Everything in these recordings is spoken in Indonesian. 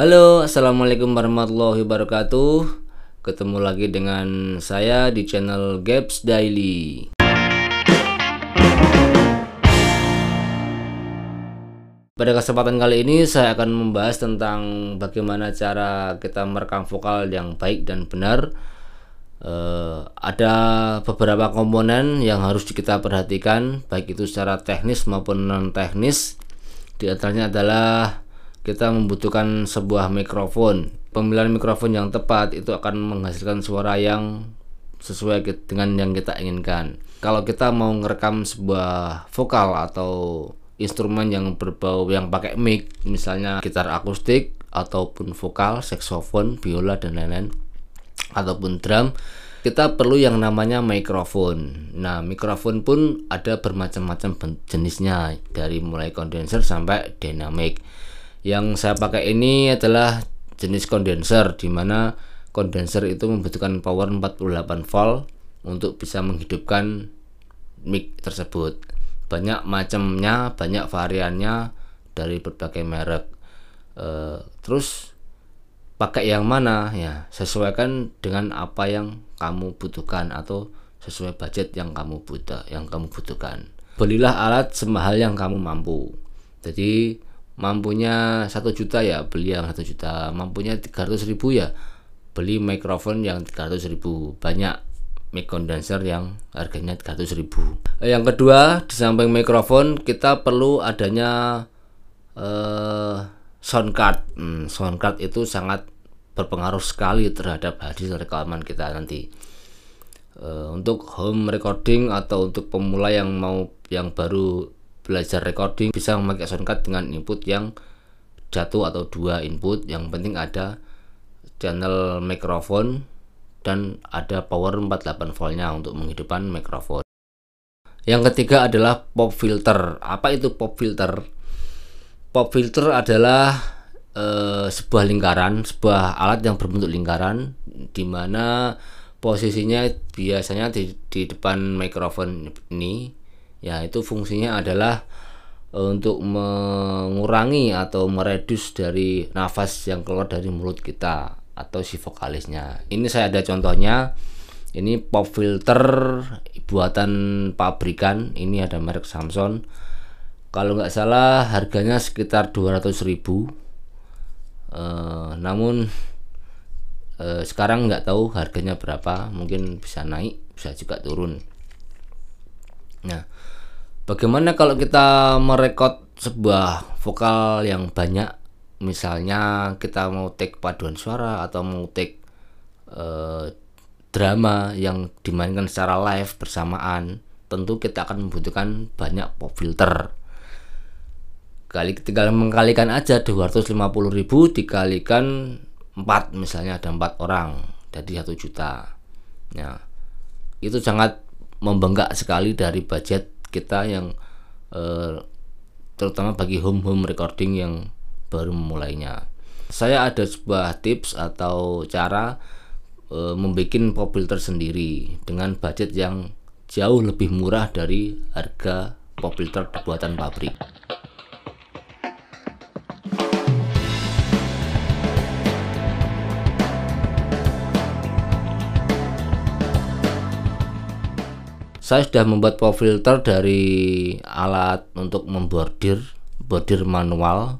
Halo, assalamualaikum warahmatullahi wabarakatuh. Ketemu lagi dengan saya di channel Gaps Daily. Pada kesempatan kali ini saya akan membahas tentang bagaimana cara kita merekam vokal yang baik dan benar. Uh, ada beberapa komponen yang harus kita perhatikan, baik itu secara teknis maupun non teknis. Di antaranya adalah kita membutuhkan sebuah mikrofon. Pemilihan mikrofon yang tepat itu akan menghasilkan suara yang sesuai dengan yang kita inginkan. Kalau kita mau merekam sebuah vokal atau instrumen yang berbau yang pakai mic misalnya gitar akustik ataupun vokal, saksofon, biola dan lain-lain ataupun drum kita perlu yang namanya mikrofon. Nah, mikrofon pun ada bermacam-macam jenisnya dari mulai kondenser sampai dynamic. Yang saya pakai ini adalah jenis kondenser di mana kondenser itu membutuhkan power 48 volt untuk bisa menghidupkan mic tersebut. Banyak macamnya banyak variannya dari berbagai merek. E, terus pakai yang mana? Ya sesuaikan dengan apa yang kamu butuhkan atau sesuai budget yang kamu butuh yang kamu butuhkan. Belilah alat semahal yang kamu mampu. Jadi mampunya satu juta ya beli yang satu juta. Mampunya 300 ribu ya beli mikrofon yang 300 ribu. Banyak mic condenser yang harganya 300 ribu. Yang kedua di samping mikrofon kita perlu adanya uh, sound card. Hmm, sound card itu sangat berpengaruh sekali terhadap hasil rekaman kita nanti. Uh, untuk home recording atau untuk pemula yang mau yang baru belajar recording bisa memakai sound card dengan input yang jatuh atau dua input yang penting ada channel mikrofon dan ada power 48 voltnya untuk menghidupkan mikrofon. Yang ketiga adalah pop filter. Apa itu pop filter? Pop filter adalah e, sebuah lingkaran, sebuah alat yang berbentuk lingkaran di mana posisinya biasanya di, di depan mikrofon ini. Ya, itu fungsinya adalah e, untuk mengurangi atau meredus dari nafas yang keluar dari mulut kita atau si vokalisnya. Ini saya ada contohnya. Ini pop filter buatan pabrikan. Ini ada merek Samsung. Kalau nggak salah harganya sekitar 200 ribu. Uh, namun uh, sekarang nggak tahu harganya berapa. Mungkin bisa naik, bisa juga turun. Nah, bagaimana kalau kita merekod sebuah vokal yang banyak? Misalnya kita mau take paduan suara atau mau take uh, drama yang dimainkan secara live bersamaan tentu kita akan membutuhkan banyak pop filter. Kali tinggal mengkalikan aja 250.000 dikalikan 4 misalnya ada 4 orang jadi 1 juta. Ya itu sangat membengkak sekali dari budget kita yang eh, terutama bagi home home recording yang baru memulainya. Saya ada sebuah tips atau cara e, membuat pop filter sendiri dengan budget yang jauh lebih murah dari harga pop filter buatan pabrik. Saya sudah membuat pop filter dari alat untuk membordir, bordir manual.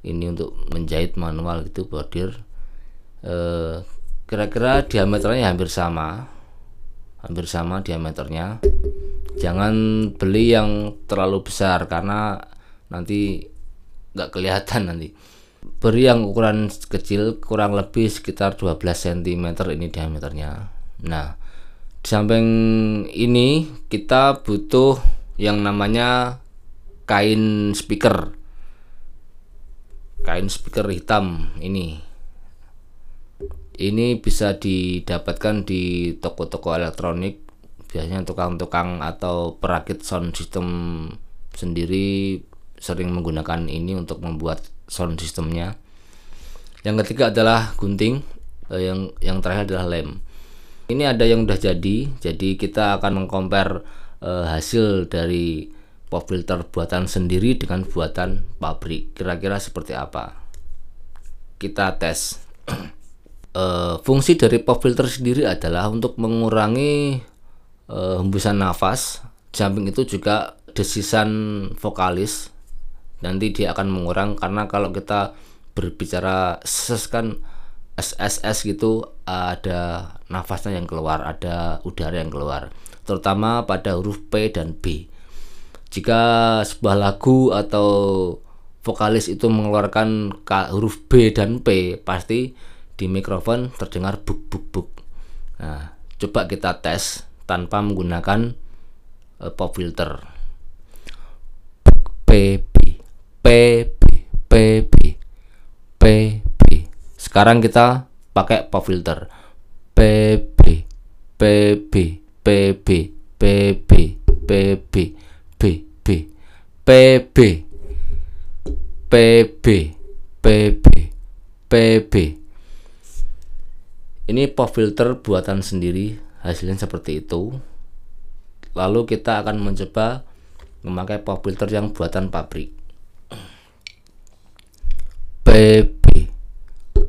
Ini untuk menjahit manual gitu bordir. Eh, kira-kira diameternya hampir sama. Hampir sama diameternya. Jangan beli yang terlalu besar karena nanti nggak kelihatan nanti. Beri yang ukuran kecil kurang lebih sekitar 12 cm ini diameternya. Nah di samping ini kita butuh yang namanya kain speaker. Kain speaker hitam ini. Ini bisa didapatkan di toko-toko elektronik biasanya tukang-tukang atau perakit sound system sendiri sering menggunakan ini untuk membuat sound systemnya. Yang ketiga adalah gunting eh, yang yang terakhir adalah lem ini ada yang udah jadi jadi kita akan mengcompare eh, hasil dari pop filter buatan sendiri dengan buatan pabrik kira-kira seperti apa kita tes. uh, fungsi dari pop filter sendiri adalah untuk mengurangi uh, hembusan nafas. Samping itu juga desisan vokalis. Nanti dia akan mengurang karena kalau kita berbicara ses kan SSS gitu ada nafasnya yang keluar, ada udara yang keluar, terutama pada huruf P dan B. Jika sebuah lagu atau vokalis itu mengeluarkan huruf B dan P, pasti di mikrofon terdengar buk buk buk. Nah, coba kita tes tanpa menggunakan uh, pop filter. P B P B P B P sekarang kita pakai pop filter. PB PB PB PB PB pb PB PB PB PB ini pop filter buatan sendiri hasilnya seperti itu lalu kita akan mencoba memakai pop filter yang buatan pabrik PB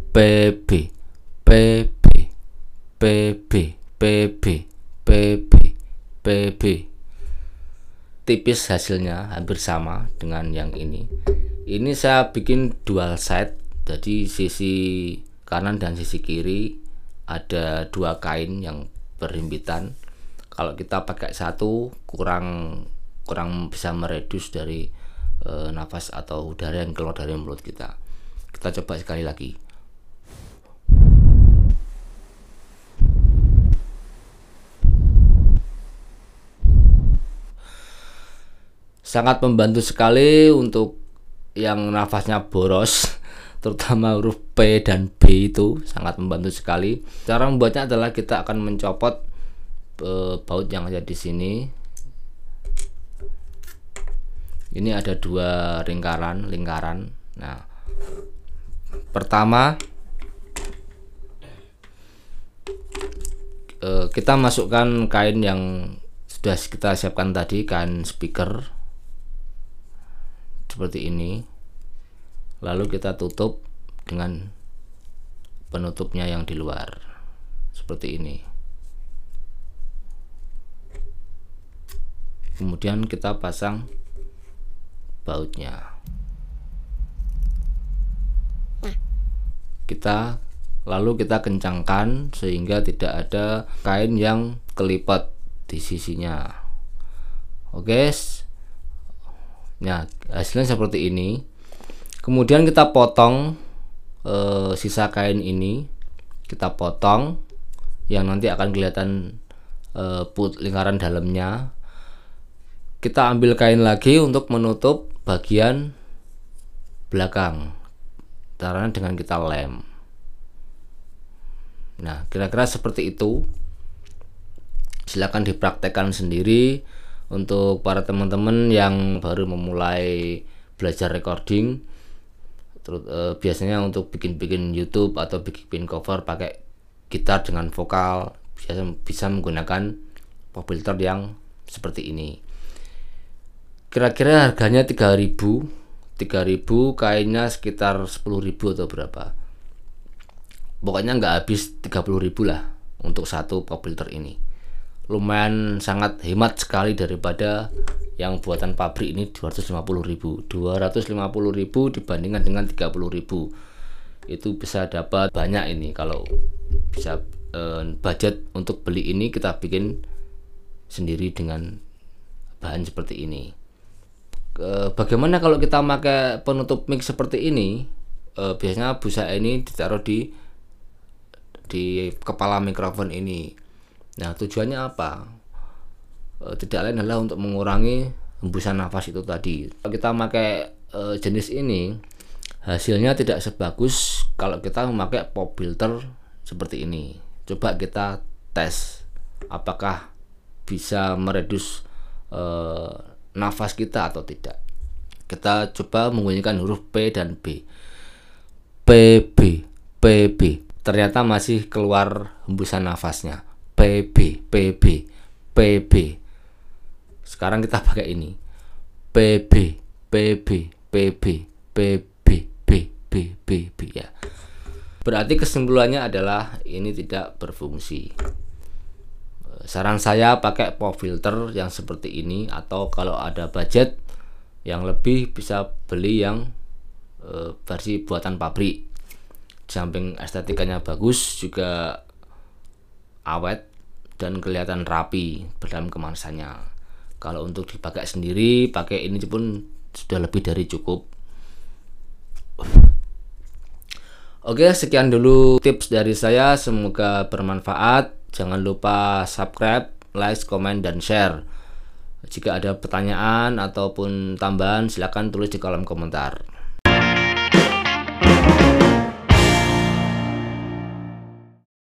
PB PB PB PB PB tipis hasilnya hampir sama dengan yang ini. Ini saya bikin dual side jadi sisi kanan dan sisi kiri ada dua kain yang berhimpitan. Kalau kita pakai satu kurang kurang bisa meredus dari e, nafas atau udara yang keluar dari mulut kita. Kita coba sekali lagi sangat membantu sekali untuk yang nafasnya boros terutama huruf P dan B itu sangat membantu sekali. Cara membuatnya adalah kita akan mencopot e, baut yang ada di sini. Ini ada dua lingkaran lingkaran. Nah pertama e, kita masukkan kain yang sudah kita siapkan tadi kain speaker seperti ini. Lalu kita tutup dengan penutupnya yang di luar. Seperti ini. Kemudian kita pasang bautnya. Kita lalu kita kencangkan sehingga tidak ada kain yang kelipat di sisinya. Oke Nah, hasilnya seperti ini. Kemudian kita potong e, sisa kain ini, kita potong yang nanti akan kelihatan e, put lingkaran dalamnya. Kita ambil kain lagi untuk menutup bagian belakang. Caranya dengan kita lem. Nah, kira-kira seperti itu. Silakan dipraktekkan sendiri untuk para teman-teman yang baru memulai belajar recording terus eh, biasanya untuk bikin-bikin YouTube atau bikin cover pakai gitar dengan vokal biasa bisa menggunakan pop filter yang seperti ini. Kira-kira harganya 3000 3000 kainnya sekitar 10.000 atau berapa. Pokoknya nggak habis 30.000 lah untuk satu pop filter ini lumayan sangat hemat sekali daripada yang buatan pabrik ini 250.000 250.000 dibandingkan dengan 30.000 itu bisa dapat banyak ini. Kalau bisa eh, budget untuk beli ini kita bikin sendiri dengan bahan seperti ini. Eh, bagaimana kalau kita pakai penutup mic seperti ini? Eh, biasanya busa ini ditaruh di di kepala mikrofon ini Nah, tujuannya apa? E, tidak lain adalah untuk mengurangi hembusan nafas itu tadi. Kalau kita pakai e, jenis ini, hasilnya tidak sebagus kalau kita memakai pop filter seperti ini. Coba kita tes apakah bisa meredus e, nafas kita atau tidak. Kita coba menggunakan huruf P dan B. PB, PB. Ternyata masih keluar hembusan nafasnya. PB PB PB sekarang kita pakai ini. PB PB PB PB PB PB ya. Berarti kesimpulannya adalah ini tidak berfungsi. Saran saya pakai pop filter yang seperti ini atau kalau ada budget yang lebih bisa beli yang e, versi buatan pabrik. Samping estetikanya bagus juga awet dan kelihatan rapi dalam kemasannya kalau untuk dipakai sendiri pakai ini pun sudah lebih dari cukup Oke, sekian dulu tips dari saya. Semoga bermanfaat. Jangan lupa subscribe, like, komen, dan share. Jika ada pertanyaan ataupun tambahan, silahkan tulis di kolom komentar.